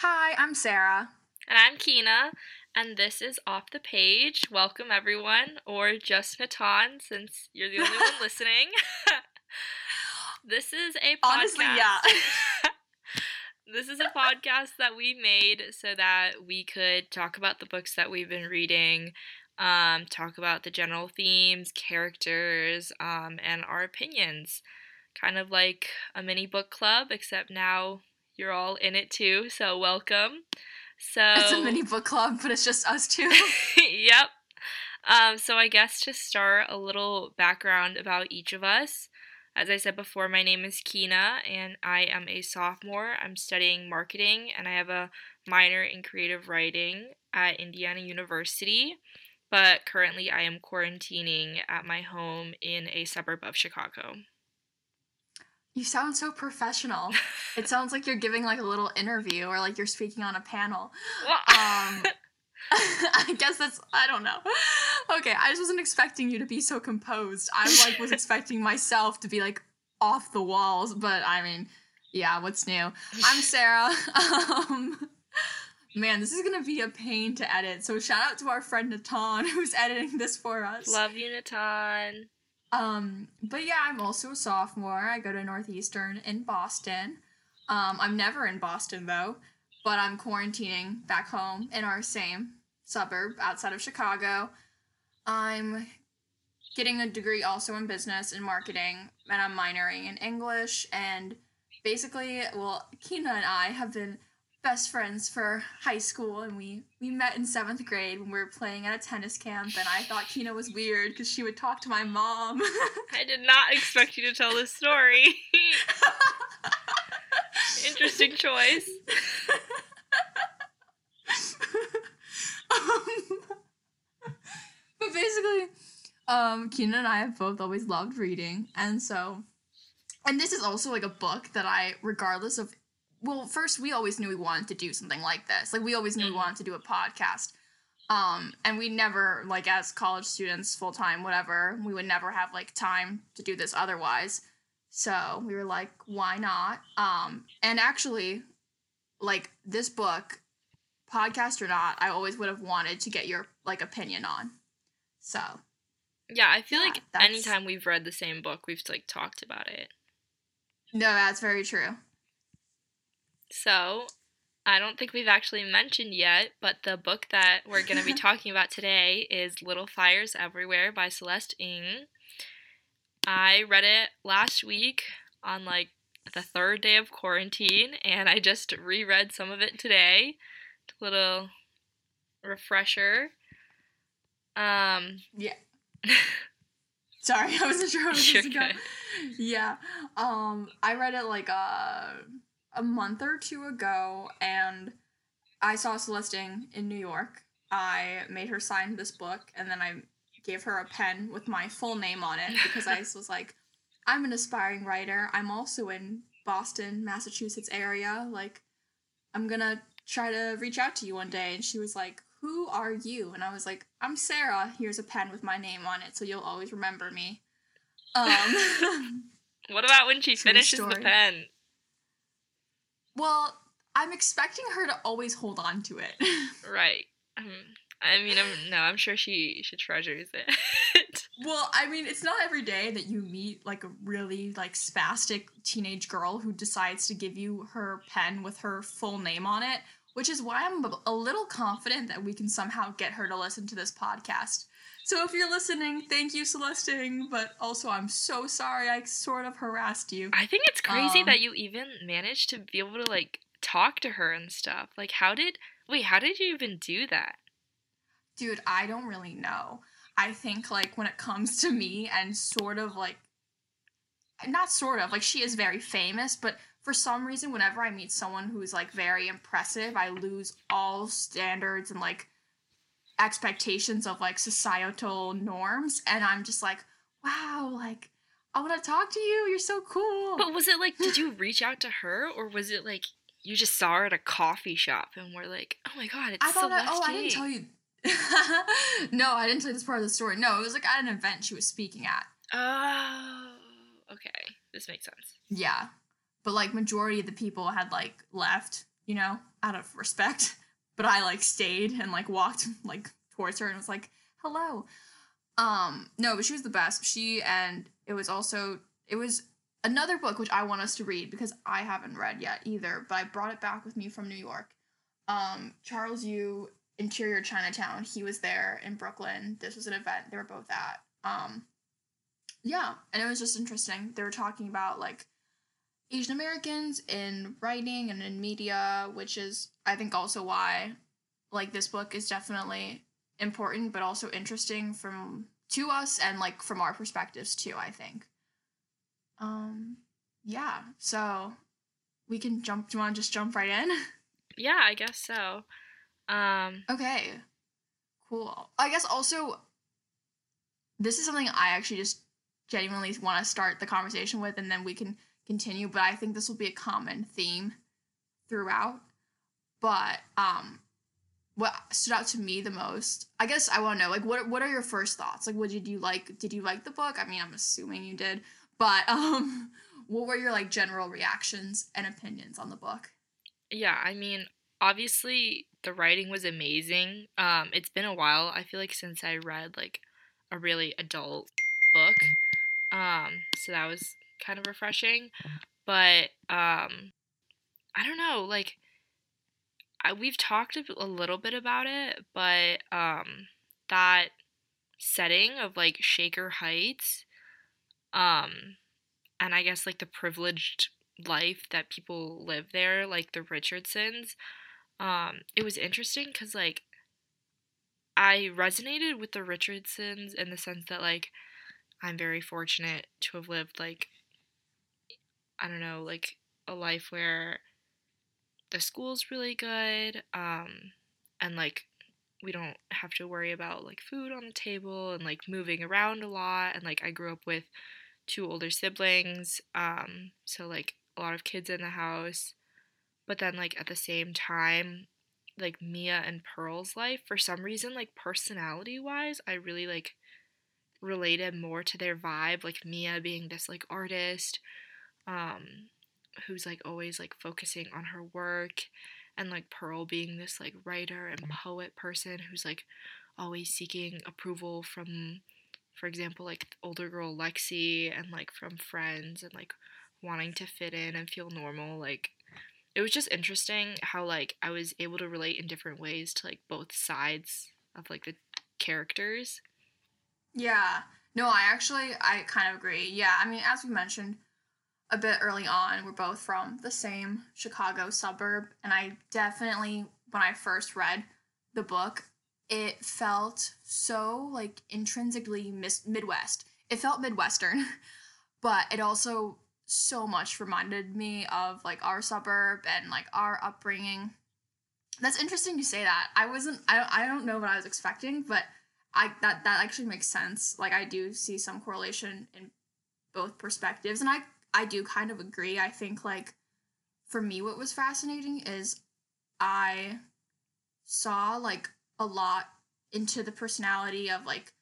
Hi, I'm Sara. And I'm Keena, and this is Off the Page. Welcome, everyone, or just Natan, since you're the only one listening. this is a podcast. Honestly, yeah. this is a podcast that we made so that we could talk about the books that we've been reading, um, talk about the general themes, characters, um, and our opinions. Kind of like a mini book club, except now you're all in it too, so welcome. So It's a mini book club, but it's just us two. yep. Um, so I guess to start a little background about each of us. As I said before, my name is Keena and I am a sophomore. I'm studying marketing and I have a minor in creative writing at Indiana University. But currently I am quarantining at my home in a suburb of Chicago. You sound so professional. It sounds like you're giving like a little interview or like you're speaking on a panel. Um, I guess that's I don't know. Okay, I just wasn't expecting you to be so composed. I like was expecting myself to be like off the walls, but I mean, yeah, what's new? I'm Sara. Um, man, this is gonna be a pain to edit. So shout out to our friend Natan who's editing this for us. Love you, Natan. Um, but yeah, I'm also a sophomore. I go to Northeastern in Boston. Um, I'm never in Boston though, but I'm quarantining back home in our same suburb outside of Chicago. I'm getting a degree also in business and marketing, and I'm minoring in English. And basically, well, Keena and I have been best friends for high school and we we met in seventh grade when we were playing at a tennis camp and i thought keena was weird because she would talk to my mom I did not expect you to tell this story. Interesting choice. um, but basically um keena and i have both always loved reading and so and this is also like a book that i regardless of well first we always knew we wanted to do something like this. Like we always knew we Mhm. wanted to do a podcast. Um and we never like as college students full time whatever we would never have like time to do this otherwise. So we were like why not? Um and actually like this book podcast or not i always would have wanted to get your like opinion on. So Yeah, I feel Yeah, like anytime we've read the same book, we've like talked about it. no that's very true So, I don't think we've actually mentioned yet, but the book that we're going to be talking about today is Little Fires Everywhere by Celeste Ng. I read it last week on like the third day of quarantine, and I just reread some of it today. A little refresher. Um, yeah sorry i wasn't sure how this was going yeah um i read it like a a month or two ago and i saw celeste Ng in new york. I made her sign this book and then i gave her a pen with my full name on it because i was like i'm an aspiring writer. I'm also in boston massachusetts area. Like i'm gonna try to reach out to you one day. And she was like who are you? And i was like i'm sara. Here's a pen with my name on it so you'll always remember me. Um what about when she True finishes the pen? Well, I'm expecting her to always hold on to it. Right. Um, I mean, I'm, no, I'm sure she she treasures it. well, I mean, it's not every day that you meet like a really like spastic teenage girl who decides to give you her pen with her full name on it, which is why I'm a little confident that we can somehow get her to listen to this podcast. So if you're listening, thank you, Celeste Ng, but also I'm so sorry I sort of harassed you. I think it's crazy Um, that you even managed to be able to like talk to her and stuff. Like, how did wait? How did you even do that? Dude, I don't really know. I think like when it comes to me and sort of like not sort of like she is very famous, but for some reason whenever I meet someone who's like very impressive, I lose all standards and like expectations of like societal norms and I'm just like, "Wow, like I want to talk to you. You're so cool." But was it like, did you reach out to her, or was it like you just saw her at a coffee shop and were like, oh my god, it's I thought, I, oh, I didn't tell you. no, I didn't tell you this part of the story. No, it was like at an event she was speaking at. Oh, okay, this makes sense. Yeah. But like majority of the people had like left you know, out of respect. But I like stayed and like walked like towards her and was like, "Hello." Um, no, but she was the best. She and it was also it was another book which I want us to read because I haven't read yet either, but I brought it back with me from New York. Um, Charles Yu Interior Chinatown. He was there in Brooklyn. This was an event they were both at. Um, yeah, and it was just interesting. They were talking about like Asian Americans in writing and in media, which is I think also why like this book is definitely important but also interesting from to us and like from our perspectives too, I think. Um yeah, so we can jump do you want to just jump right in? Yeah, I guess so. Um Okay. Cool. I guess also this is something I actually just genuinely want to start the conversation with and then we can continue, but I think this will be a common theme throughout. But um what stood out to me the most, I guess I want to know like what what are your first thoughts? Like what did you like did you like the book? I mean, I'm assuming you did, but um what were your like general reactions and opinions on the book? yeah, I mean, obviously the writing was amazing. Um it's been a while I feel like since I read like a really adult book. Um so that was kind of refreshing. But um I don't know, like I, we've talked a, little bit about it, but um that setting of like Shaker Heights um and I guess like the privileged life that people live there, like the Richardsons, um it was interesting cuz like I resonated with the Richardsons in the sense that like I'm very fortunate to have lived like I don't know, like a life where the school's really good, um, and like we don't have to worry about like food on the table and like moving around a lot. And like I grew up with two older siblings, um, so like a lot of kids in the house. But then like at the same time, like Mia and Pearl's life, for some reason, like personality wise, I really like related more to their vibe. Like Mia being this like artist um, who's like always like focusing on her work and like Pearl being this like writer and poet person who's like always seeking approval from for example like older girl Lexi and like from friends and like wanting to fit in and feel normal like it was just interesting how like I was able to relate in different ways to like both sides of like the characters. Yeah. No, I actually I kind of agree. Yeah, I mean, as we mentioned a bit early on, we're both from the same Chicago suburb, and I definitely when I first read the book, it felt so like intrinsically mis- Midwest. It felt Midwestern, but it also so much reminded me of like our suburb and like our upbringing. That's interesting you say that. I wasn't I don't I don't know what I was expecting, but I that that actually makes sense. Like I do see some correlation in both perspectives and I I do kind of agree. I think like for me what was fascinating is I saw like a lot into the personality of like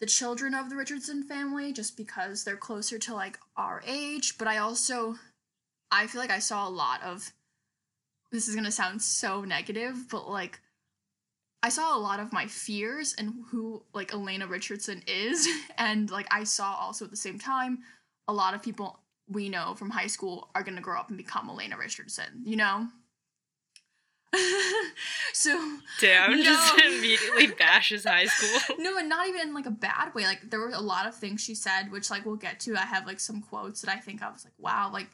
the children of the Richardson family just because they're closer to like our age, but I also I feel like I saw a lot of this is going to sound so negative, but like I saw a lot of my fears and who like Elena Richardson is and like I saw also at the same time a lot of people we know from high school are going to grow up and become Elena Richardson, you know? so Damn, no. just immediately bashes high school. no, and not even in like a bad way. Like there were a lot of things she said, which like we'll get to. I have like some quotes that I think I was like, wow, like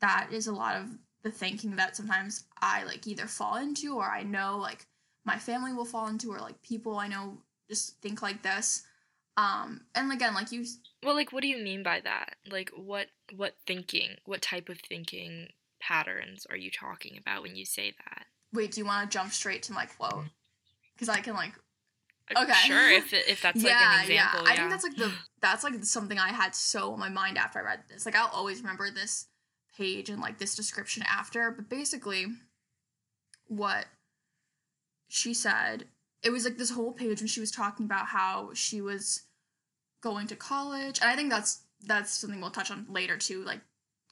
that is a lot of the thinking that sometimes I like either fall into or I know like my family will fall into or like people I know just think like this. Um, and again, like you Well, like what do you mean by that? Like what what thinking? What type of thinking patterns are you talking about when you say that? wait, do you want to jump straight to my quote? Because I can like Uh, Okay. Sure, if if that's like an example. yeah. yeah I think that's like the that's like something I had so on my mind after I read this. Like I'll always remember this page and like this description after, but basically what she said, it was like this whole page when she was talking about how she was going to college. And I think that's that's something we'll touch on later too. Like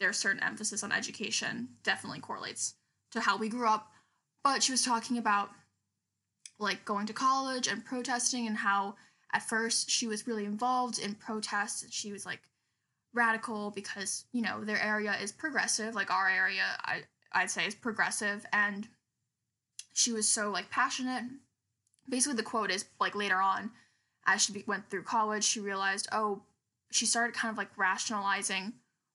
there's certain emphasis on education definitely correlates to how we grew up, but she was talking about like going to college and protesting and how at first she was really involved in protests and she was like radical because you know their area is progressive like our area I, i'd say is progressive and she was so like passionate basically the quote is like later on as she went through college she realized oh she started kind of like rationalizing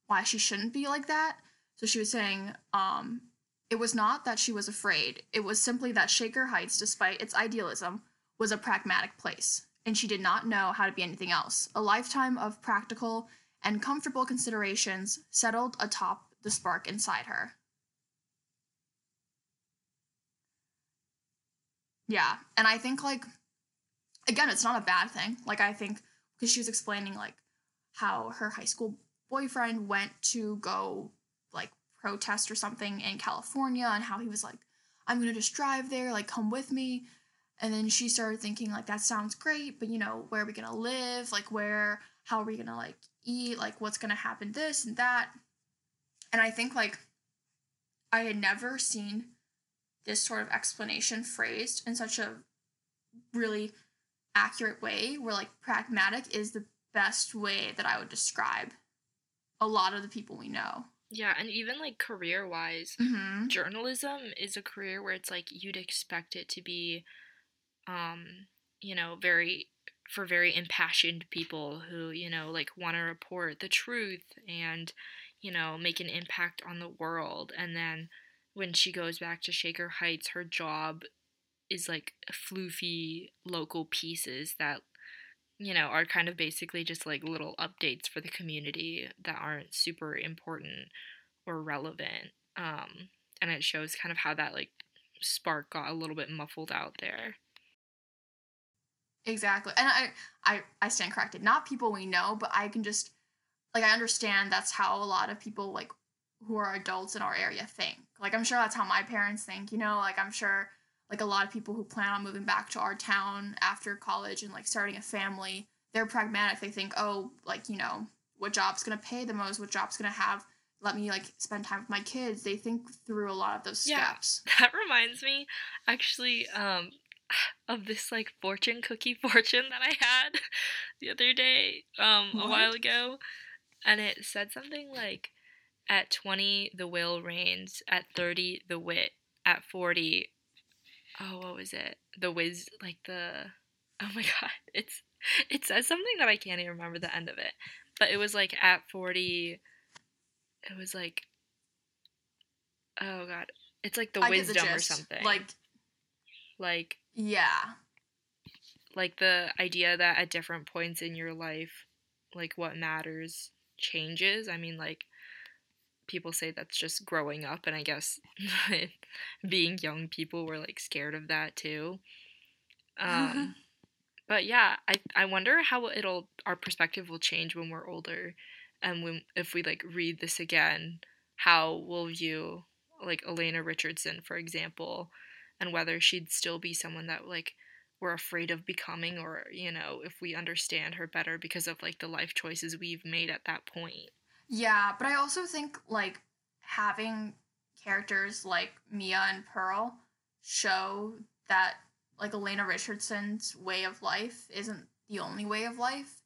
why she shouldn't be like that. So she was saying um it was not that she was afraid. It was simply that shaker heights despite its idealism was a pragmatic place and she did not know how to be anything else. A lifetime of practical and comfortable considerations settled atop the spark inside her. Yeah, and I think like again, it's not a bad thing. Like I think because she was explaining like how her high school boyfriend went to go like protest or something in California and how he was like I'm to just drive there, like come with me. And then she started thinking like that sounds great, but you know, where are we to live? Like where how are we to like eat, like what's to happen, this and that. And I think like I had never seen this sort of explanation phrased in such a really accurate way where like pragmatic is the best way that I would describe a lot of the people we know. Yeah, and even like career wise, Mm-hmm. journalism is a career where it's like you'd expect it to be, um, you know, very for very impassioned people who, you know, like want to report the truth and, you know, make an impact on the world. And then when she goes back to Shaker Heights, her job is like floofy local pieces that, you know, are kind of basically just like little updates for the community that aren't super important or relevant. Um, and it shows kind of how that like spark got a little bit muffled out there. Exactly. And I, I I stand corrected. Not people we know, but I can just like I understand that's how a lot of people like who are adults in our area think. Like I'm sure that's how my parents think, you know, like I'm sure like a lot of people who plan on moving back to our town after college and like starting a family, they're pragmatic. They think, "Oh, like, you know, what job's going to pay the most? What job's going to have let me like spend time with my kids?" They think through a lot of those steps. Yeah. That reminds me, actually, um, of this like fortune cookie fortune that I had the other day, um, a while ago, and it said something like, "At twenty, the will reigns. At thirty, the wit. At forty, oh, what was it? The whiz, like the, oh my god, it's it says something that I can't even remember the end of it, but it was like at forty, it was like, oh god." It's like the I get the wisdom or something. Like, like yeah. like the idea that at different points in your life like what matters changes i mean like people say that's just growing up and i guess being young people were like scared of that too. Um but yeah i i wonder how it'll our perspective will change when we're older and when if we like read this again how we'll view like elena richardson for example and whether she'd still be someone that like we're afraid of becoming or you know if we understand her better because of like the life choices we've made at that point Yeah, but I also think like having characters like Mia and Pearl show that like Elena Richardson's way of life isn't the only way of life.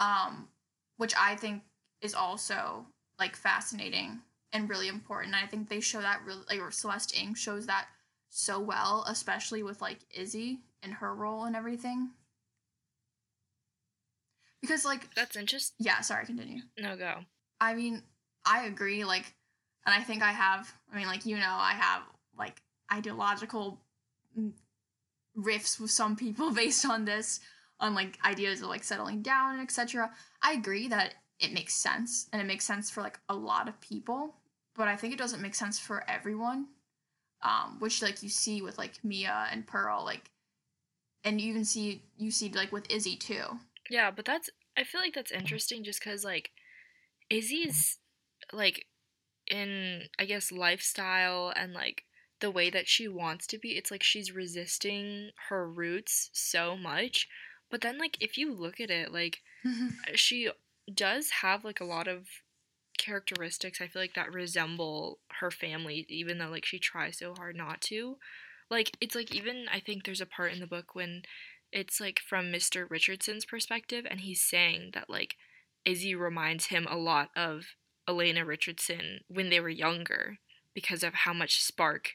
Um, which I think is also like fascinating and really important. I think they show that really like or Celeste Ng shows that so well, especially with like Izzy and her role and everything. Because like that's interesting yeah, sorry, continue. no go I mean, I agree. Like, and I think I have. I mean, like you know, I have like ideological riffs with some people based on this, on like ideas of like settling down and etc. I agree that it makes sense, and it makes sense for like a lot of people, but I think it doesn't make sense for everyone. Um, which like you see with like Mia and Pearl, like, and you even see you see like with Izzy too. Yeah, but that's I feel like that's interesting just cuz like Izzy's like in I guess lifestyle and like the way that she wants to be, it's like she's resisting her roots so much. But then like if you look at it like mm-hmm. uh, she does have like a lot of characteristics I feel like that resemble her family even though like she tries so hard not to. Like it's like even I think there's a part in the book when it's like from Mr. Richardson's perspective and he's saying that like Izzy reminds him a lot of Elena Richardson when they were younger because of how much spark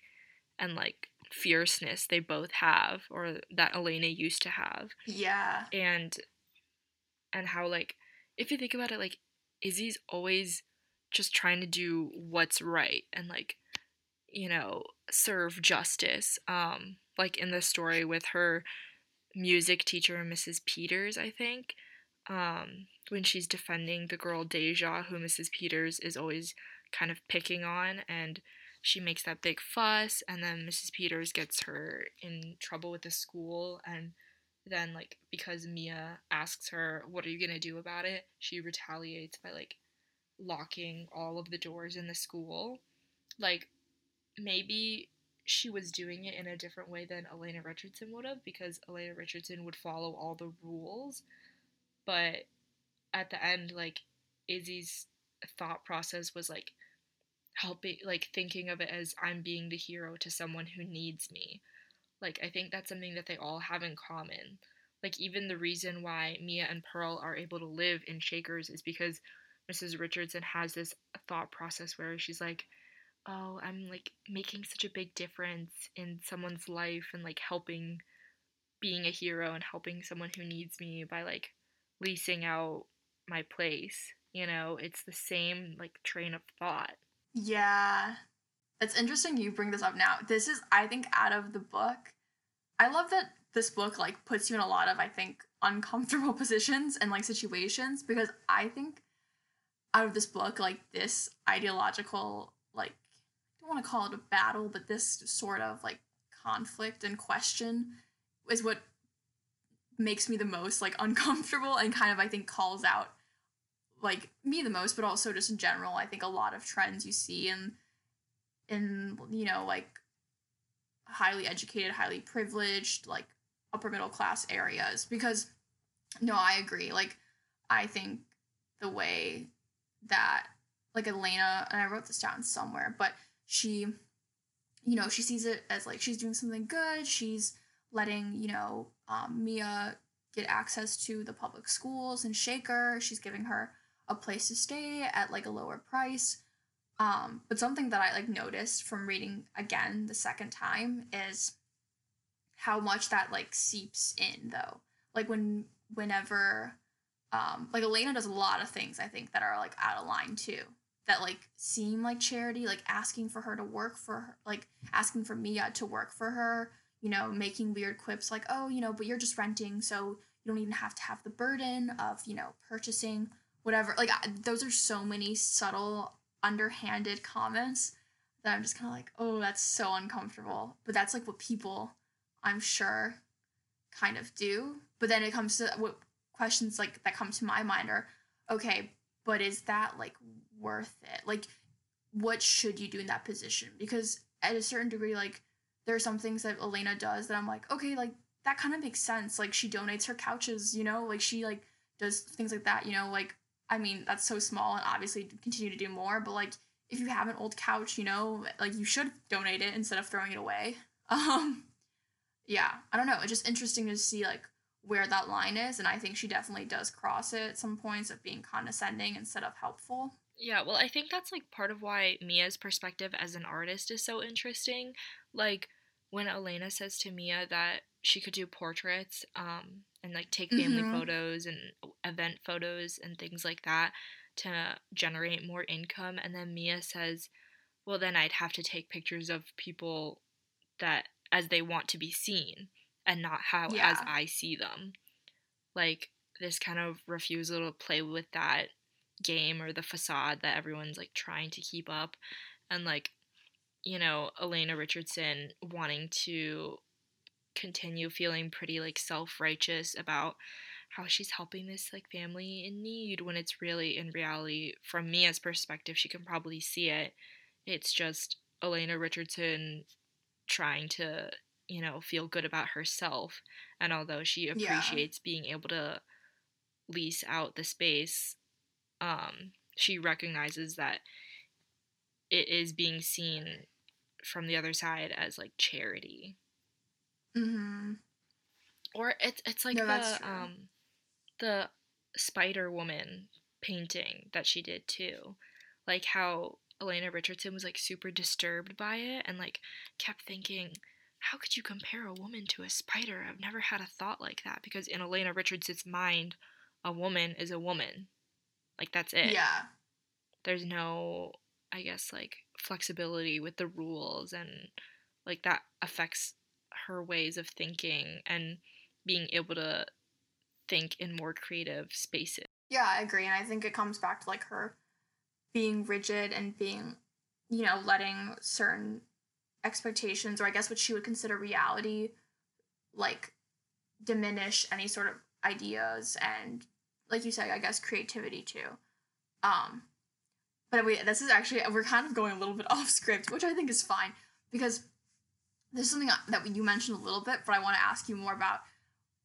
and like fierceness they both have or that Elena used to have. Yeah. And and how like if you think about it like Izzy's always just trying to do what's right and like you know serve justice um like in the story with her music teacher Mrs. Peters I think um when she's defending the girl Deja who Mrs. Peters is always kind of picking on and she makes that big fuss and then Mrs. Peters gets her in trouble with the school and then like because Mia asks her what are you to do about it she retaliates by like locking all of the doors in the school like maybe she was doing it in a different way than Elena Richardson would have because Elena Richardson would follow all the rules but at the end like Izzy's thought process was like helping like thinking of it as I'm being the hero to someone who needs me. Like I think that's something that they all have in common. Like even the reason why Mia and Pearl are able to live in Shakers is because Mrs. Richardson has this thought process where she's like, "Oh, I'm like making such a big difference in someone's life and like helping being a hero and helping someone who needs me by like leasing out my place." You know, it's the same like train of thought. Yeah. It's interesting you bring this up now. This is, I think, out of the book. I love that this book like puts you in a lot of, I think, uncomfortable positions and like situations because I think out of this book, like this ideological, like I don't want to call it a battle, but this sort of like conflict and question is what makes me the most like uncomfortable and kind of I think calls out like me the most, but also just in general, I think a lot of trends you see in in you know like highly educated, highly privileged, like upper middle class areas because no, I agree. Like I think the way that like Elena and I wrote this down somewhere, but she you know, she sees it as like she's doing something good. She's letting, you know, um, Mia get access to the public schools and Shaker. She's giving her a place to stay at like a lower price. Um, but something that I like noticed from reading again the second time is how much that like seeps in though. Like when whenever um like Elena does a lot of things I think that are like out of line too. That like seem like charity, like asking for her to work for her, like asking for Mia to work for her, you know, making weird quips like, oh, you know, but you're just renting, so you don't even have to have the burden of, you know, purchasing whatever. Like those are so many subtle, underhanded comments that I'm just kind of like, oh, that's so uncomfortable. But that's like what people, I'm sure, kind of do. But then it comes to what questions like that come to my mind are, okay, but is that like worth it? Like, what should you do in that position? Because at a certain degree, like there are some things that Elena does that I'm like, okay, like that kind of makes sense. Like she donates her couches, you know, like she like does things like that, you know, like I mean, that's so small and obviously continue to do more, but like if you have an old couch, you know, like you should donate it instead of throwing it away. Um yeah, I don't know. It's just interesting to see like where that line is and I think she definitely does cross it at some points of being condescending instead of helpful. Yeah, well, I think that's like part of why Mia's perspective as an artist is so interesting. Like when Elena says to Mia that she could do portraits um, and like take family mm-hmm. photos and event photos and things like that to generate more income. And then Mia says, well, then I'd have to take pictures of people that as they want to be seen and not how yeah. as I see them. Like this kind of refusal to play with that game or the facade that everyone's like trying to keep up and like you know Elena Richardson wanting to continue feeling pretty like self-righteous about how she's helping this like family in need when it's really in reality from Mia's perspective she can probably see it it's just Elena Richardson trying to you know feel good about herself and although she appreciates yeah. being able to lease out the space um she recognizes that it is being seen from the other side as like charity. Mm-hmm. Or it's it's like No, the um the Spider Woman painting that she did too. Like how Elena Richardson was like super disturbed by it and like kept thinking, how could you compare a woman to a spider? I've never had a thought like that because in Elena Richardson's mind, a woman is a woman. Like that's it. Yeah. There's no I guess like flexibility with the rules and like that affects her ways of thinking and being able to think in more creative spaces. Yeah, I agree. And I think it comes back to like her being rigid and being, you know, letting certain expectations or I guess what she would consider reality like diminish any sort of ideas and like you said, I guess creativity too. Um but we this is actually we're kind of going a little bit off script, which I think is fine because there's something that you mentioned a little bit, but I want to ask you more about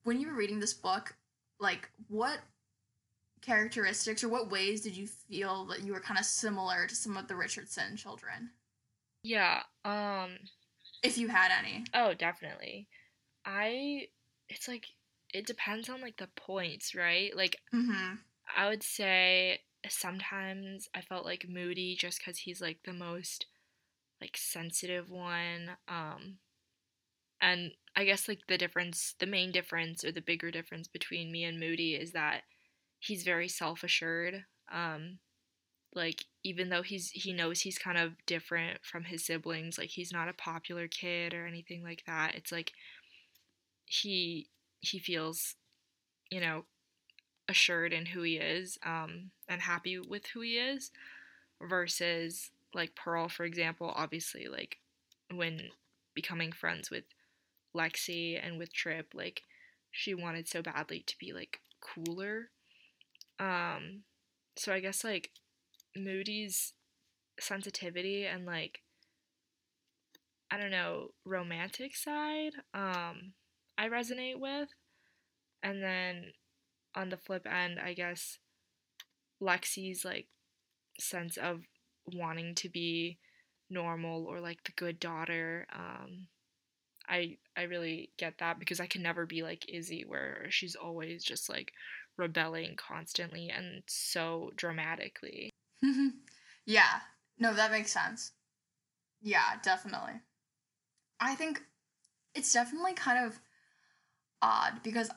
when you were reading this book, like what characteristics or what ways did you feel that you were kind of similar to some of the Richardson children? Yeah, um If you had any. oh, definitely. I it's like it depends on like the points, right? Like Mm-hmm. I would say sometimes I felt like Moody just cuz he's like the most like sensitive one um and I guess like the difference the main difference or the bigger difference between me and Moody is that he's very self-assured um like even though he's he knows he's kind of different from his siblings like he's not a popular kid or anything like that it's like he he feels you know assured in who he is um and happy with who he is versus like Pearl for example obviously like when becoming friends with Lexi and with Trip like she wanted so badly to be like cooler um so I guess like Moody's sensitivity and like I don't know, romantic side, um, I resonate with. And then on the flip end, I guess Lexi's like sense of wanting to be normal or like the good daughter, um, I I really get that because I can never be like Izzy where she's always just like rebelling constantly and so dramatically. yeah. No, that makes sense. Yeah, definitely. I think it's definitely kind of odd because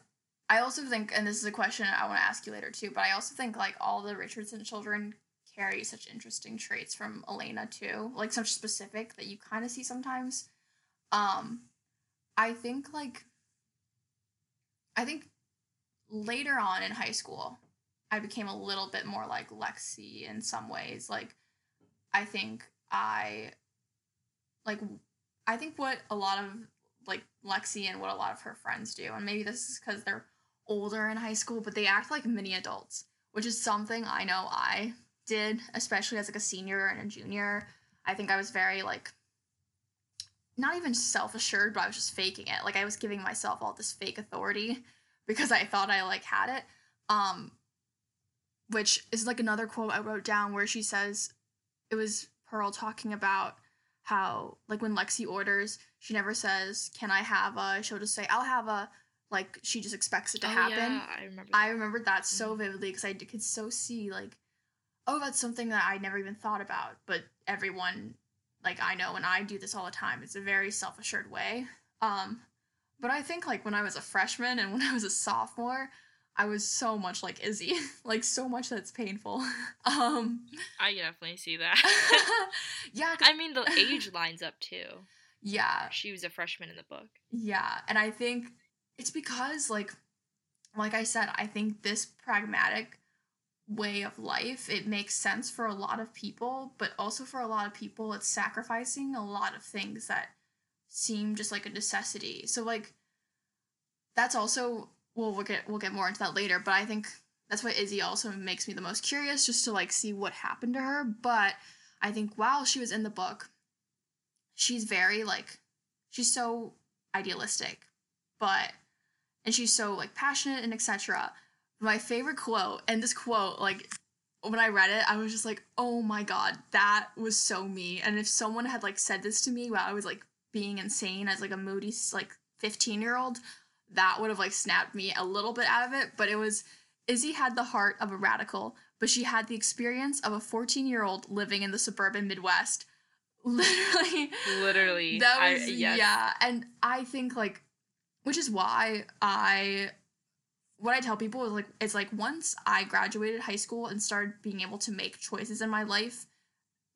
I also think, and this is a question I want to ask you later too, but I also think like all the Richardson children carry such interesting traits from Elena too, like such specific that you kind of see sometimes. Um, I think like, I think later on in high school, I became a little bit more like Lexi in some ways. Like, I think I, like, I think what a lot of like Lexi and what a lot of her friends do, and maybe this is because they're older in high school, but they act like mini adults, which is something I know I did, especially as like a senior and a junior. I think I was very like not even self assured, but I was just faking it. Like I was giving myself all this fake authority because I thought I like had it. Um which is like another quote I wrote down where she says it was Pearl talking about how like when Lexi orders, she never says, "Can I have a?" She'll just say, "I'll have a." Like she just expects it to oh, happen. Yeah, I remember. I that. remembered that so Mhm. vividly because I could so see like, oh, that's something that I never even thought about. But everyone, like I know, and I do this all the time. It's a very self assured way. Um, but I think like when I was a freshman and when I was a sophomore, I was so much like Izzy, like so much that's painful. um, I definitely see that. yeah, I mean, the age lines up too. yeah, She was a freshman in the book. Yeah, and I think it's because like like I said, I think this pragmatic way of life, it makes sense for a lot of people, but also for a lot of people it's sacrificing a lot of things that seem just like a necessity. So like that's also well we'll get we'll get more into that later, but I think that's why Izzy also makes me the most curious just to like see what happened to her, but I think while she was in the book, she's very like she's so idealistic but and she's so like passionate and etc my favorite quote and this quote like when I read it, I was just like, oh my god, that was so me. And if someone had like said this to me while I was like being insane as like a moody like 15 year old, that would have like snapped me a little bit out of it. But it was Izzy had the heart of a radical, but she had the experience of a 14 year old living in the suburban Midwest. Literally. Literally. That I- was, yes. yeah. And I think, like, which is why I, what I tell people is like, it's like once I graduated high school and started being able to make choices in my life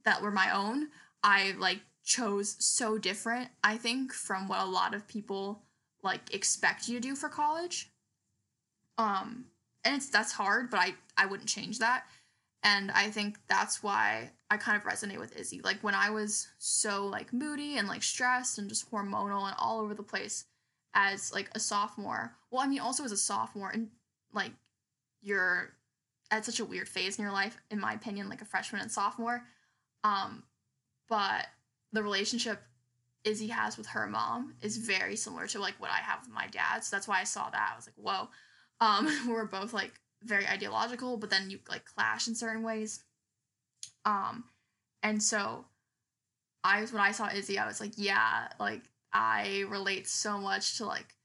that were my own, I like chose so different, I think, from what a lot of people like expect you to do for college. Um, and it's that's hard, but I I wouldn't change that. And I think that's why I kind of resonate with Izzy. Like when I was so like moody and like stressed and just hormonal and all over the place as like a sophomore. Well, I mean also as a sophomore and like you're at such a weird phase in your life, in my opinion, like a freshman and sophomore. Um, but the relationship Izzy has with her mom is very similar to like what I have with my dad. So that's why I saw that. I was like, whoa. Um, we're both like very ideological, but then you like clash in certain ways. Um, and so I was when I saw Izzy, I was like, yeah, like I relate so much to like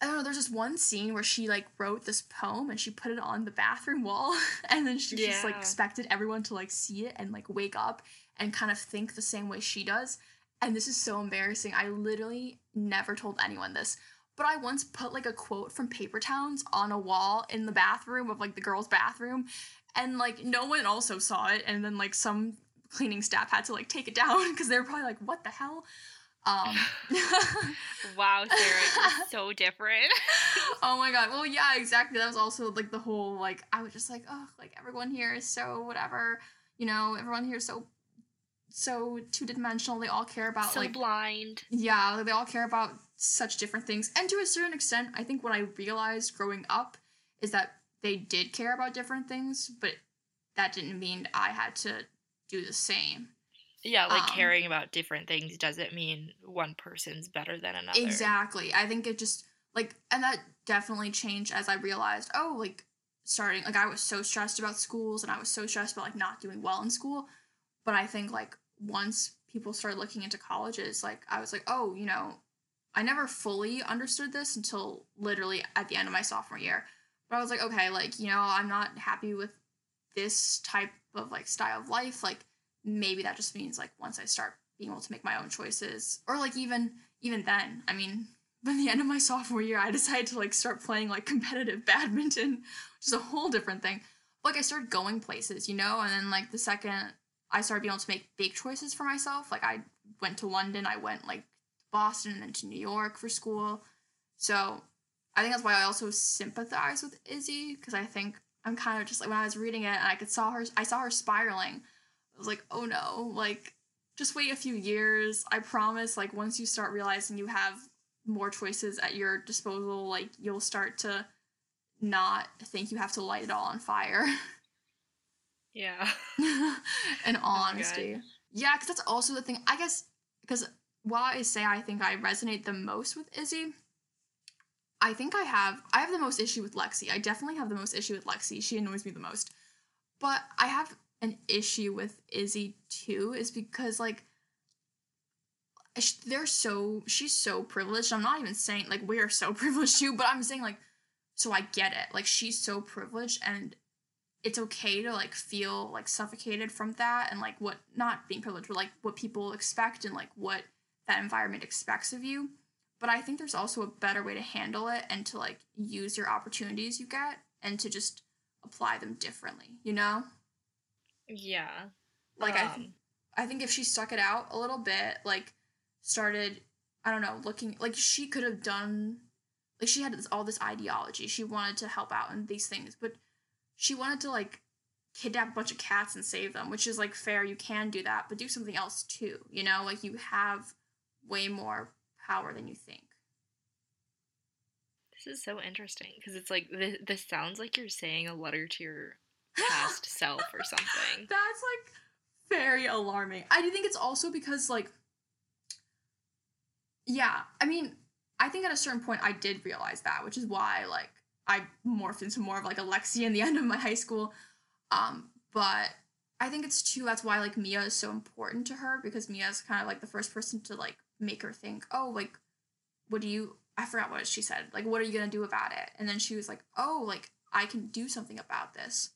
I don't know, there's this one scene where she like wrote this poem and she put it on the bathroom wall and then she just like expected everyone to like see it and like wake up and kind of think the same way she does. And this is so embarrassing. I literally never told anyone this. But I once put like a quote from Paper Towns on a wall in the bathroom of like the girls' bathroom. And like no one also saw it. And then like some cleaning staff had to like take it down because they were probably like, what the hell? Um Wow, Sara, so different. oh my god. Well, yeah, exactly. That was also like the whole like I was just like, oh, like everyone here is so whatever. You know, everyone here is so so two dimensional. They all care about so like blind. yeah, like, they all care about such different things. And to a certain extent, I think what I realized growing up is that they did care about different things, but that didn't mean I had to do the same. Yeah, like Um, caring about different things doesn't mean one person's better than another. Exactly. I think it just like and that definitely changed as I realized, oh, like starting like I was so stressed about schools and I was so stressed about like not doing well in school. But I think like once people started looking into colleges, like I was like, oh, you know, I never fully understood this until literally at the end of my sophomore year. But I was like, okay, like, you know, I'm not happy with this type of like style of life. Like maybe that just means like once I start being able to make my own choices or like even even then i mean by the end of my sophomore year i decided to like start playing like competitive badminton which is a whole different thing. Like i started going places you know and then like the second i started being able to make big choices for myself like i went to london i went like to boston and then to new york for school. So i think that's why i also sympathize with izzy because i think i'm kind of just like when i was reading it and i could saw her i saw her spiraling I was like, oh no, like just wait a few years. I promise, like once you start realizing you have more choices at your disposal, like you'll start to not think you have to light it all on fire. Yeah. and Oh honesty. Yeah, because that's also the thing. I guess because while I say I think I resonate the most with Izzy, I think I have I have the most issue with Lexi. I definitely have the most issue with Lexi. She annoys me the most. But I have an issue with Izzy too, is because like they're so she's so privileged. I'm not even saying like we are so privileged too, but I'm saying like so I get it. Like she's so privileged and it's okay to like feel like suffocated from that and like what not being privileged, but like what people expect and like what that environment expects of you. But I think there's also a better way to handle it and to like use your opportunities you get and to just apply them differently, you know? Yeah. Like I Um, I think if she stuck it out a little bit, like started, I don't know, looking like she could have done, like she had this, all this ideology. She wanted to help out in these things, but she wanted to like kidnap a bunch of cats and save them, which is like fair. You can do that, but do something else too. You know, like you have way more power than you think. This is so interesting because it's like this, this sounds like you're saying a letter to your past self or something. That's like very alarming. I do think it's also because like yeah, I mean, I think at a certain point I did realize that, which is why like I morphed into more of like a Lexi in the end of my high school. Um, but I think it's too that's why like Mia is so important to her because Mia is kind of like the first person to like make her think, "Oh, like what do you I forgot what she said. Like what are you going to do about it?" And then she was like, "Oh, like I can do something about this."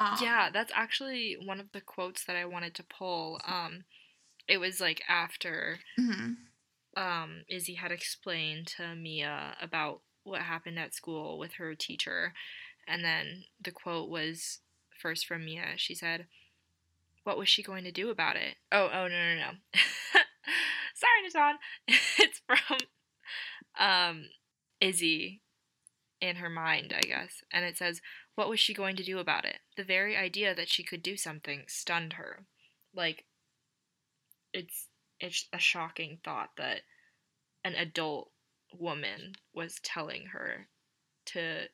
Um, yeah, that's actually one of the quotes that I wanted to pull. Um it was like after mm-hmm. um Izzy had explained to Mia about what happened at school with her teacher and then the quote was first from Mia. She said, What was she going to do about it? Oh, oh, no, no, no. Sorry, Natan. it's from um, Izzy in her mind, I guess. And it says, What was she going to do about it? The very idea that she could do something stunned her. Like, it's it's a shocking thought that an adult woman was telling her to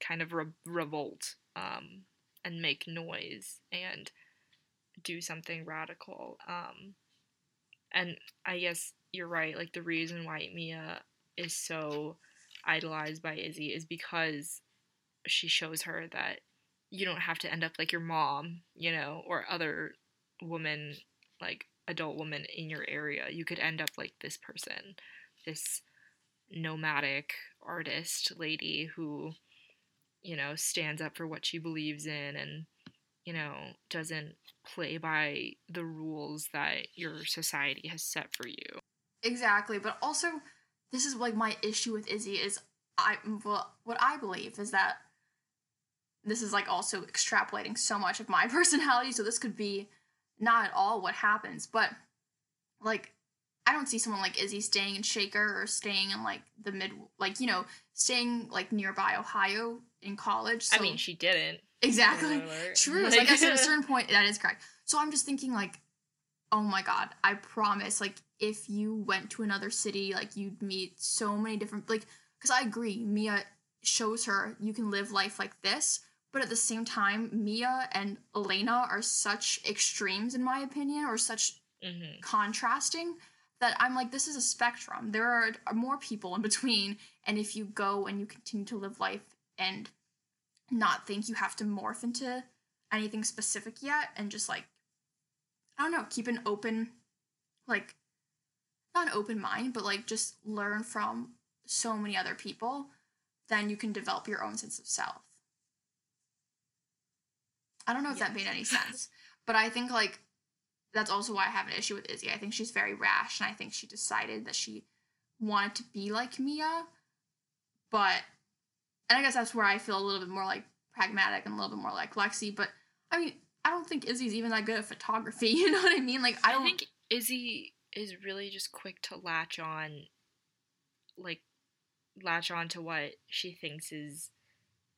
kind of re- revolt um, and make noise and do something radical. Um, and I guess you're right. Like the reason why Mia is so idolized by Izzy is because she shows her that you don't have to end up like your mom, you know, or other woman, like adult woman in your area. You could end up like this person, this nomadic artist lady who you know, stands up for what she believes in and, you know, doesn't play by the rules that your society has set for you. Exactly, but also this is like my issue with Izzy is I well what I believe is that this is like also extrapolating so much of my personality, so this could be not at all what happens, but like I don't see someone like Izzy staying in Shaker or staying in like the mid, like you know, staying like nearby Ohio in college. So. I mean, she didn't. Exactly. True. Like, so I guess at a certain point, that is correct. So I'm just thinking like, oh my god, I promise, like if you went to another city, like you'd meet so many different, like, because I agree, Mia shows her you can live life like this. But at the same time, Mia and Elena are such extremes, in my opinion, or such mm-hmm. contrasting that I'm like, this is a spectrum. There are, are more people in between. And if you go and you continue to live life and not think you have to morph into anything specific yet and just like, I don't know, keep an open, like, not an open mind, but like just learn from so many other people, then you can develop your own sense of self. I don't know if that made any sense, but I think like that's also why I have an issue with Izzy. I think she's very rash, and I think she decided that she wanted to be like Mia, but and I guess that's where I feel a little bit more like pragmatic and a little bit more like Lexie. But I mean, I don't think Izzy's even that good at photography. You know what I mean? Like I don't I think Izzy is really just quick to latch on, like latch on to what she thinks is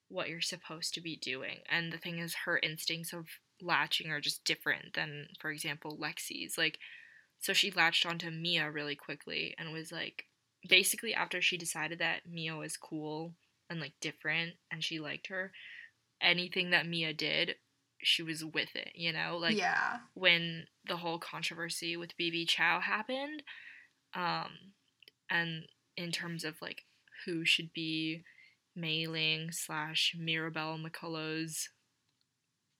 what you're supposed to be doing. And the thing is, her instincts of latching are just different than, for example, Lexie's. Like, so she latched onto Mia really quickly and was like, basically, after she decided that Mia was cool and like different and she liked her, anything that Mia did, she was with it, you know? Like, yeah. when the whole controversy with Bebe Chow happened, um, and in terms of like who should be May Ling slash Mirabelle McCullough's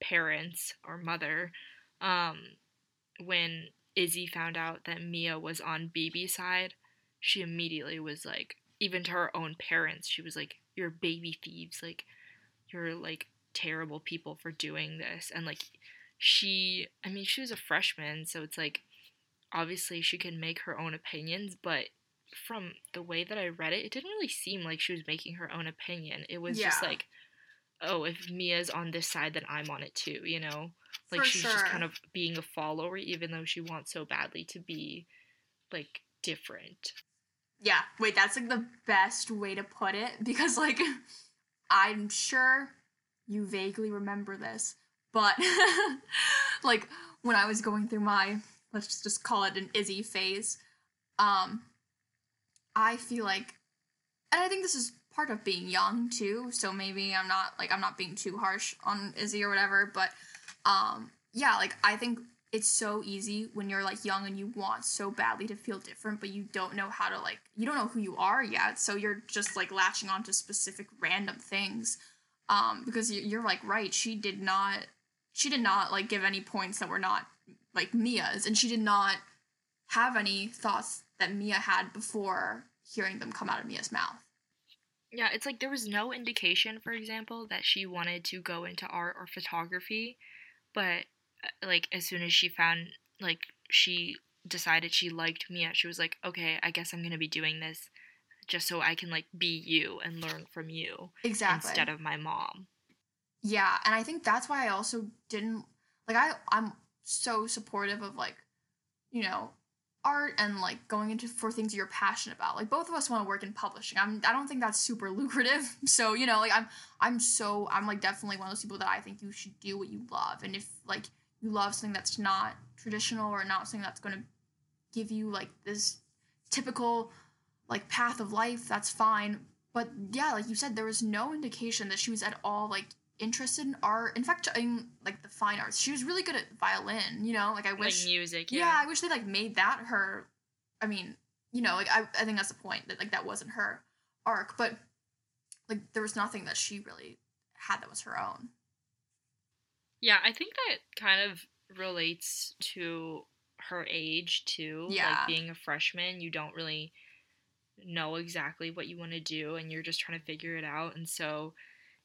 parents or mother um, when Izzy found out that Mia was on Bebe's side, she immediately was like, even to her own parents, she was like, You're baby thieves. Like, you're like terrible people for doing this. And like, she, I mean, she was a freshman, so it's like, obviously she can make her own opinions, but from the way that I read it, it didn't really seem like she was making her own opinion. It was yeah. just like, oh, if Mia's on this side, then I'm on it too, you know? Like For she's sure. just kind of being a follower, even though she wants so badly to be like different. Yeah, wait, that's like the best way to put it because, like, I'm sure you vaguely remember this, but like when I was going through my, let's just call it an Izzy phase, um, I feel like, and I think this is part of being young too. So maybe I'm not like I'm not being too harsh on Izzy or whatever, but um yeah, like I think it's so easy when you're like young and you want so badly to feel different, but you don't know how to like you don't know who you are yet, so you're just like latching on to specific random things. Um, because you- you're like right, she did not, she did not like give any points that were not like Mia's, and she did not have any thoughts that Mia had before hearing them come out of Mia's mouth. Yeah, it's like there was no indication, for example, that she wanted to go into art or photography, but uh, like as soon as she found like she decided she liked Mia, she was like, "Okay, I guess I'm to be doing this just so I can like be you and learn from you Exactly. instead of my mom." Yeah, and I think that's why I also didn't like I I'm so supportive of like you know art and like going into for things you're passionate about. Like both of us want to work in publishing. I'm I don't think that's super lucrative. So, you know, like I'm I'm so I'm like definitely one of those people that I think you should do what you love. And if like you love something that's not traditional or not something that's going to give you like this typical like path of life, that's fine. But yeah, like you said, there was no indication that she was at all like interested in art. In fact, in like the fine arts, she was really good at violin. You know, like I wish. like music, yeah. yeah. I wish they like made that her. I mean, you know, like I, I think that's the point that like that wasn't her arc, but like there was nothing that she really had that was her own. Yeah, I think that kind of relates to her age too. Yeah. Like being a freshman, you don't really know exactly what you want to do and you're just trying to figure it out. And so,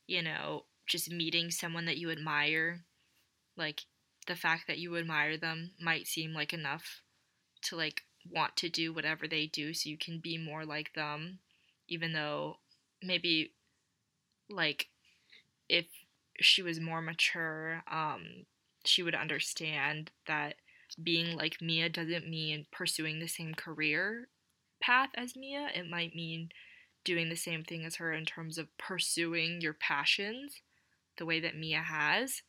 you know, just meeting someone that you admire, like the fact that you admire them might seem like enough to like want to do whatever they do so you can be more like them, even though maybe like if she was more mature, um, she would understand that being like Mia doesn't mean pursuing the same career path as Mia. It might mean doing the same thing as her in terms of pursuing your passions the way that Mia has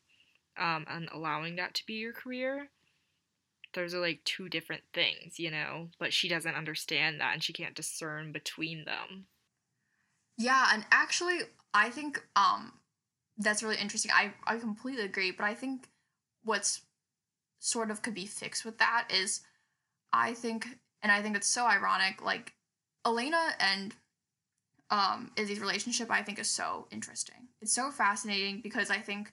um, and allowing that to be your career. Those are like two different things, you know, but she doesn't understand that and she can't discern between them. Yeah, and actually, I think um that's really interesting. I I completely agree, but I think what's sort of could be fixed with that is I think and I think it's so ironic like Elena and um Izzy's relationship I think is so interesting. It's so fascinating because I think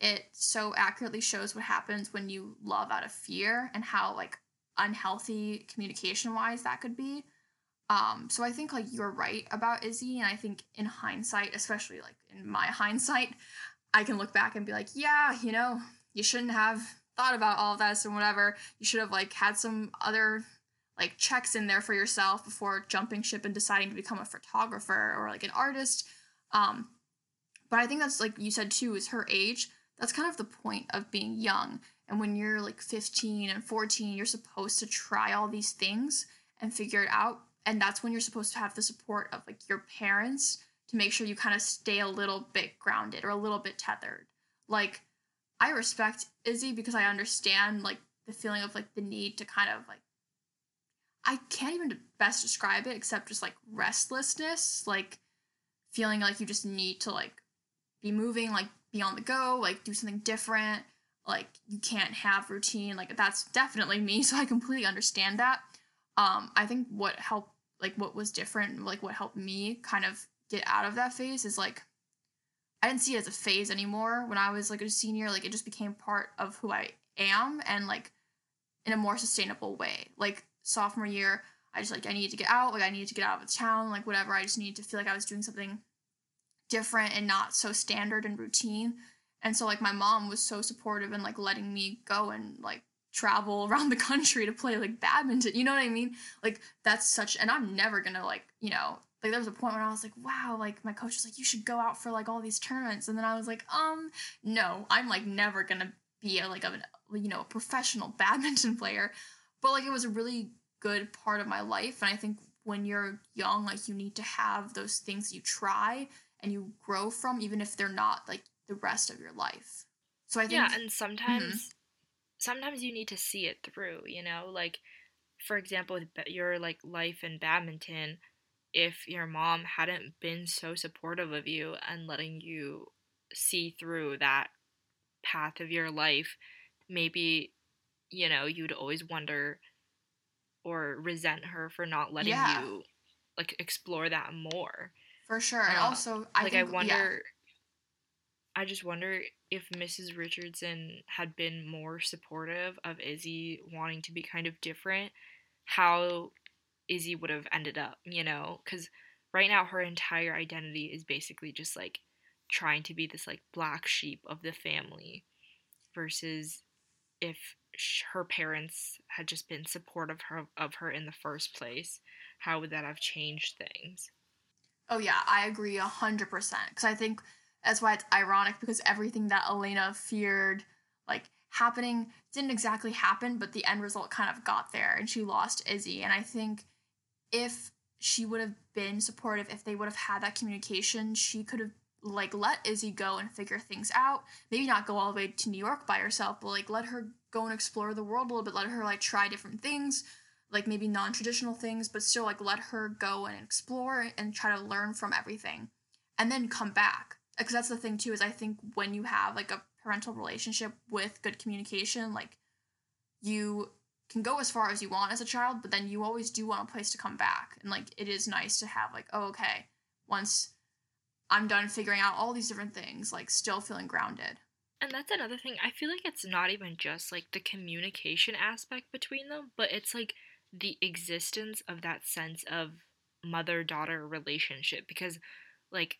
it so accurately shows what happens when you love out of fear and how like unhealthy communication wise that could be. Um, so I think like you're right about Izzy, and I think in hindsight, especially like in my hindsight, I can look back and be like, yeah, you know, you shouldn't have thought about all of this and whatever. You should have like had some other like checks in there for yourself before jumping ship and deciding to become a photographer or like an artist. Um, but I think that's like you said too, is her age. That's kind of the point of being young. And when you're like 15 and 14, you're supposed to try all these things and figure it out and that's when you're supposed to have the support of like your parents to make sure you kind of stay a little bit grounded or a little bit tethered like i respect izzy because i understand like the feeling of like the need to kind of like i can't even best describe it except just like restlessness like feeling like you just need to like be moving like be on the go like do something different like you can't have routine like that's definitely me so i completely understand that. Um i think what helped like what was different like what helped me kind of get out of that phase is like i didn't see it as a phase anymore. When i was like a senior like it just became part of who i am and like in a more sustainable way. Like sophomore year i just like i needed to get out like i needed to get out of the town like whatever i just needed to feel like i was doing something different and not so standard and routine and so like my mom was so supportive and like letting me go and like travel around the country to play like badminton. You know what I mean? Like that's such and I'm never gonna like, you know, like there was a point where I was like, wow, like my coach was like, you should go out for like all these tournaments. And then I was like, um, no, I'm like never gonna be a like a you know, a professional badminton player. But like it was a really good part of my life. And I think when you're young, like you need to have those things you try and you grow from, even if they're not like the rest of your life. So I think yeah, and mm-hmm. sometimes sometimes you need to see it through, you know? Like for example, with your like life in badminton, if your mom hadn't been so supportive of you and letting you see through that path of your life, maybe you know, you'd always wonder or resent her for not letting Yeah. you like explore that more. for sure. And Uh, also I like think, I yeah. wonder I just wonder if Mrs. Richardson had been more supportive of Izzy wanting to be kind of different, how Izzy would have ended up, you know? Because right now her entire identity is basically just like trying to be this like black sheep of the family versus if her parents had just been supportive of her, of her in the first place, how would that have changed things? Oh yeah, I agree a hundred percent. Because I think that's why it's ironic because everything that Elena feared, like happening, didn't exactly happen, but the end result kind of got there, and she lost Izzy. And I think if she would have been supportive, if they would have had that communication, she could have like let Izzy go and figure things out. Maybe not go all the way to New York by herself, but like let her go and explore the world a little bit. Let her like try different things, like maybe non-traditional things, but still like let her go and explore and try to learn from everything, and then come back. Because that's the thing too is I think when you have like a parental relationship with good communication, like you can go as far as you want as a child, but then you always do want a place to come back. And like it is nice to have like, oh okay, once I'm done figuring out all these different things, like still feeling grounded. And that's another thing. I feel like it's not even just like the communication aspect between them, but it's like the existence of that sense of mother daughter relationship because like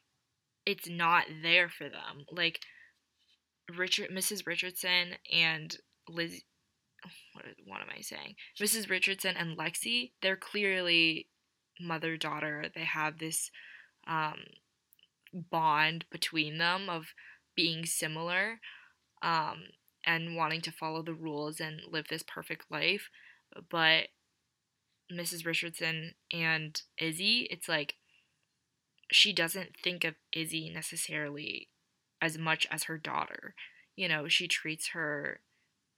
it's not there for them. Like Richard Mrs. Richardson and Liz what, what am I saying? Mrs. Richardson and Lexie, they're clearly mother daughter. They have this um, bond between them of being similar um, and wanting to follow the rules and live this perfect life. But Mrs. Richardson and Izzy, it's like she doesn't think of Izzy necessarily as much as her daughter. You know, she treats her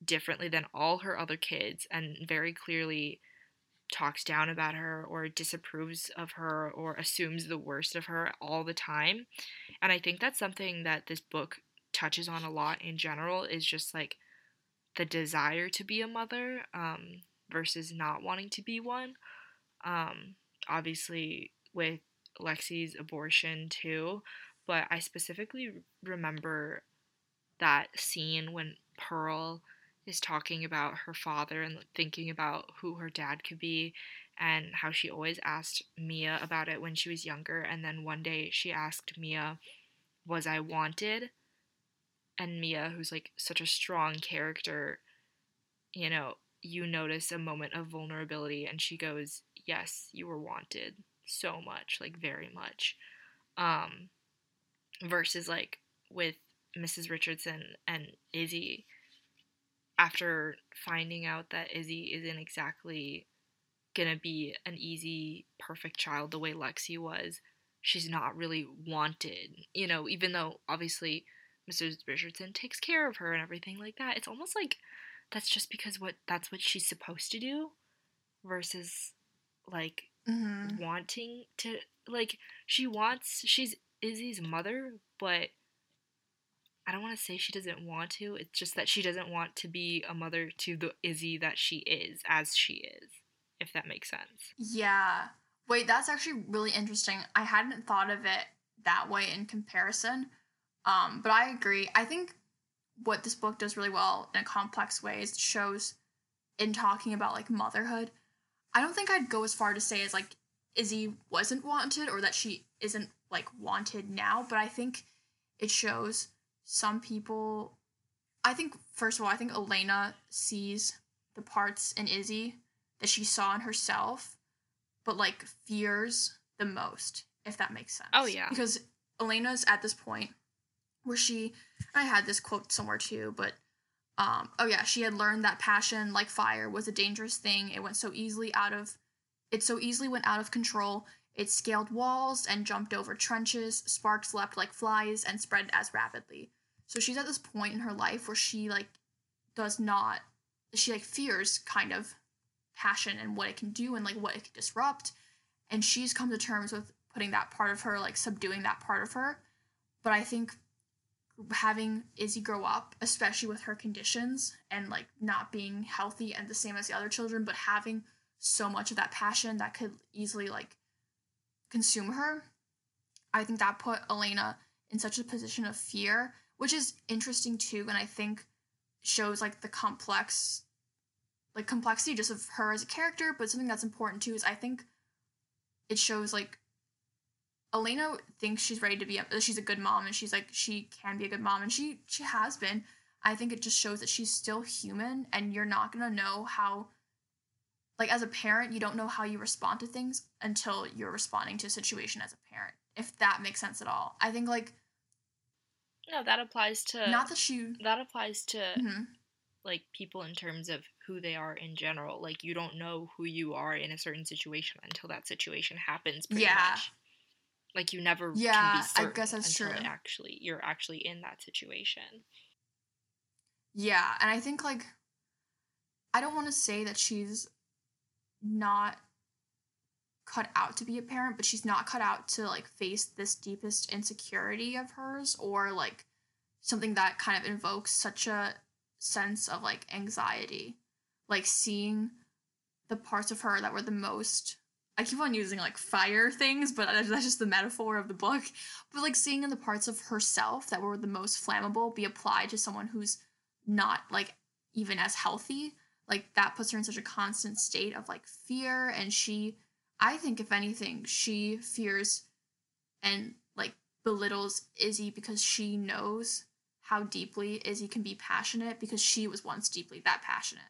differently than all her other kids and very clearly talks down about her or disapproves of her or assumes the worst of her all the time. And I think that's something that this book touches on a lot in general is just like the desire to be a mother um, versus not wanting to be one. Um, obviously, with Lexie's abortion too, but I specifically remember that scene when Pearl is talking about her father and thinking about who her dad could be and how she always asked Mia about it when she was younger. And then one day she asked Mia, Was I wanted? And Mia, who's like such a strong character, you know, you notice a moment of vulnerability and she goes, Yes, you were wanted so much, like very much. Um, versus like with Mrs. Richardson and Izzy after finding out that Izzy isn't exactly gonna be an easy, perfect child the way Lexie was, she's not really wanted. You know, even though obviously Mrs. Richardson takes care of her and everything like that, it's almost like that's just because what that's what she's supposed to do versus like mm-hmm. wanting to like she wants she's Izzy's mother, but I don't want to say she doesn't want to. It's just that she doesn't want to be a mother to the Izzy that she is, as she is, if that makes sense. Yeah. Wait, that's actually really interesting. I hadn't thought of it that way in comparison. Um, but I agree. I think what this book does really well in a complex way is shows in talking about like motherhood. I don't think I'd go as far to say as like Izzy wasn't wanted or that she isn't like wanted now, but I think it shows some people I think first of all, I think Elena sees the parts in Izzy that she saw in herself, but like fears the most, if that makes sense. Oh yeah. Because Elena's at this point where she I had this quote somewhere too, but um oh yeah, she had learned that passion like fire was a dangerous thing. It went so easily out of it so easily went out of control. It scaled walls and jumped over trenches, sparks leapt like flies and spread as rapidly. So she's at this point in her life where she like does not she like fears kind of passion and what it can do and like what it can disrupt. And she's come to terms with putting that part of her, like subduing that part of her. But I think having Izzy grow up, especially with her conditions and like not being healthy and the same as the other children, but having so much of that passion that could easily like consume her, I think that put Elena in such a position of fear which is interesting too, and I think shows like the complex, like complexity just of her as a character. But something that's important too is I think it shows like Elena thinks she's ready to be a, she's a good mom and she's like she can be a good mom and she she has been. I think it just shows that she's still human and you're not going to know how like as a parent, you don't know how you respond to things until you're responding to a situation as a parent. If that makes sense at all. I think like no, that applies to not that she that applies to Mhm. like people in terms of who they are in general. Like you don't know who you are in a certain situation until that situation happens. Pretty Yeah. much. Like you never Yeah, can I guess that's until true. actually you're actually in that situation. Yeah, and I think like I don't want to say that she's not cut out to be a parent, but she's not cut out to like face this deepest insecurity of hers or like something that kind of invokes such a sense of like anxiety. Like seeing the parts of her that were the most I keep on using like fire things, but that's just the metaphor of the book. But like seeing in the parts of herself that were the most flammable be applied to someone who's not like even as healthy like that puts her in such a constant state of like fear and she i think if anything she fears and like belittles izzy because she knows how deeply izzy can be passionate because she was once deeply that passionate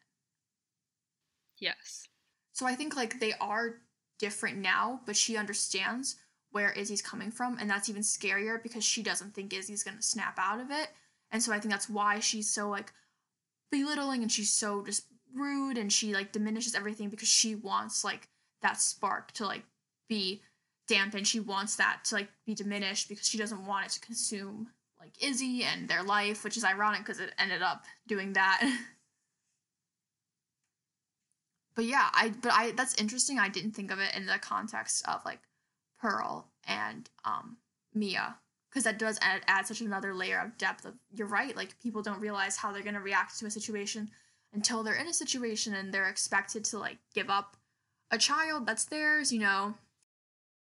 Yes. so i think like they are different now but she understands where izzy's coming from and that's even scarier because she doesn't think izzy's gonna snap out of it and so i think that's why she's so like belittling and she's so just rude and she like diminishes everything because she wants like that spark to like be dampened. She wants that to like be diminished because she doesn't want it to consume like Izzy and their life, which is ironic because it ended up doing that. but yeah, I but I that's interesting. I didn't think of it in the context of like Pearl and um Mia because that does add, add such another layer of depth of you're right like people don't realize how they're going to react to a situation until they're in a situation and they're expected to like give up a child that's theirs you know